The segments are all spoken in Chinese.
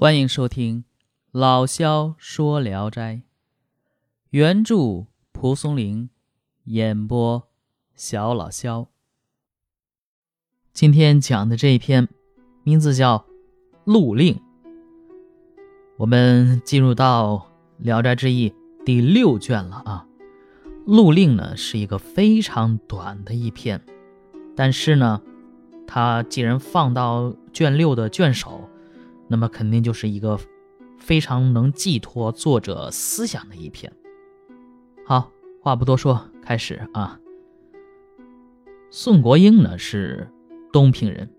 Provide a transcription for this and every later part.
欢迎收听老萧说《聊斋》，原著蒲松龄，演播小老萧。今天讲的这一篇名字叫《陆令》。我们进入到《聊斋志异》第六卷了啊，《陆令》呢是一个非常短的一篇，但是呢，它既然放到卷六的卷首。那么肯定就是一个非常能寄托作者思想的一篇。好，话不多说，开始啊。宋国英呢是东平人，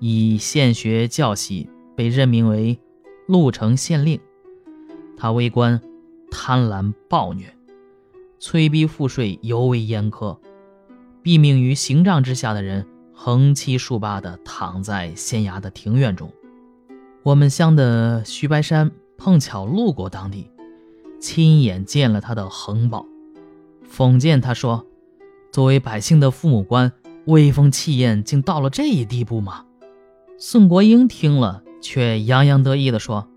以县学教习被任命为潞城县令。他为官贪婪暴虐，催逼赋税尤为严苛，毙命于刑杖之下的人横七竖八地躺在县衙的庭院中。我们乡的徐白山碰巧路过当地，亲眼见了他的横暴，讽谏他说：“作为百姓的父母官，威风气焰竟到了这一地步吗？”宋国英听了，却洋洋得意地说：“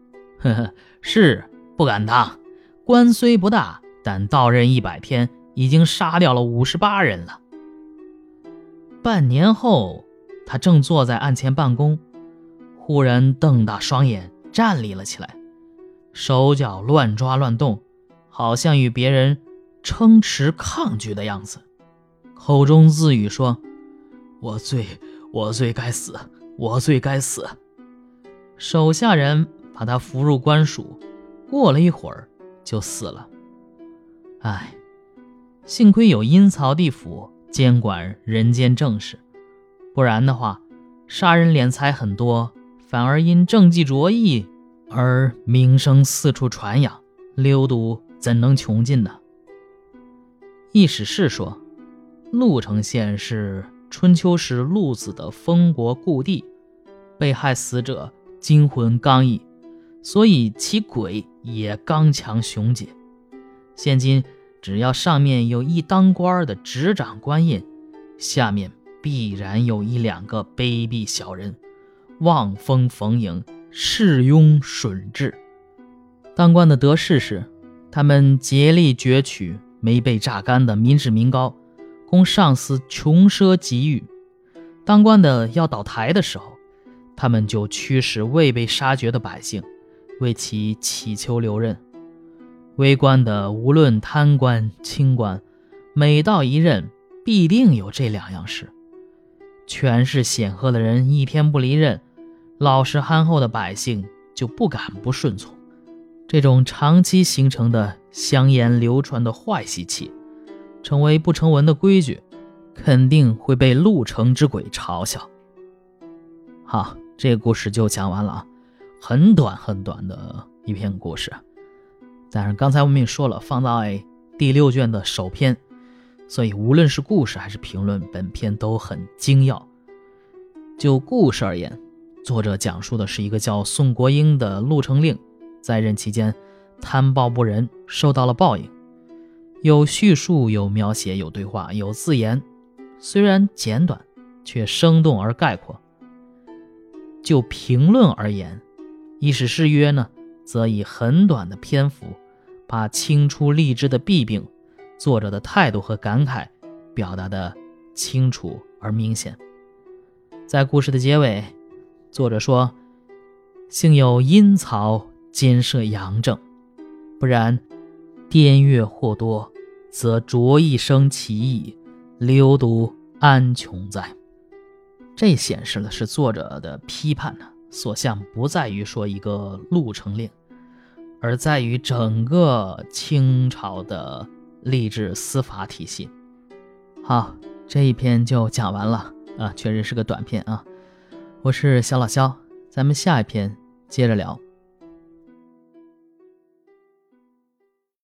呵呵，是不敢当。官虽不大，但到任一百天，已经杀掉了五十八人了。”半年后，他正坐在案前办公。忽然瞪大双眼，站立了起来，手脚乱抓乱动，好像与别人撑持抗拒的样子，口中自语说：“我罪，我罪该死，我罪该死。”手下人把他扶入官署，过了一会儿就死了。唉，幸亏有阴曹地府监管人间正事，不然的话，杀人敛财很多。反而因政绩卓异而名声四处传扬，流毒怎能穷尽呢？易史是说，潞城县是春秋时陆子的封国故地，被害死者精魂刚毅，所以其鬼也刚强雄杰。现今只要上面有一当官的执掌官印，下面必然有一两个卑鄙小人。望风逢迎，恃庸徇志。当官的得势时，他们竭力攫取没被榨干的民脂民膏，供上司穷奢极欲；当官的要倒台的时候，他们就驱使未被杀绝的百姓，为其祈求留任。为官的无论贪官清官，每到一任，必定有这两样事。权势显赫的人一天不离任。老实憨厚的百姓就不敢不顺从，这种长期形成的香言流传的坏习气，成为不成文的规矩，肯定会被路城之鬼嘲笑。好，这个故事就讲完了啊，很短很短的一篇故事，但是刚才我们也说了，放在第六卷的首篇，所以无论是故事还是评论，本篇都很精要。就故事而言。作者讲述的是一个叫宋国英的陆成令，在任期间贪暴不仁，受到了报应。有叙述，有描写，有对话，有自言，虽然简短，却生动而概括。就评论而言，《一史誓约》呢，则以很短的篇幅，把清初吏治的弊病、作者的态度和感慨表达的清楚而明显。在故事的结尾。作者说：“幸有阴曹兼摄阳正，不然，颠越或多，则浊一生其意，流毒安穷哉？”这显示的是作者的批判呢，所向不在于说一个陆城令，而在于整个清朝的励志司法体系。好，这一篇就讲完了啊，确实是个短片啊。我是小老肖，咱们下一篇接着聊。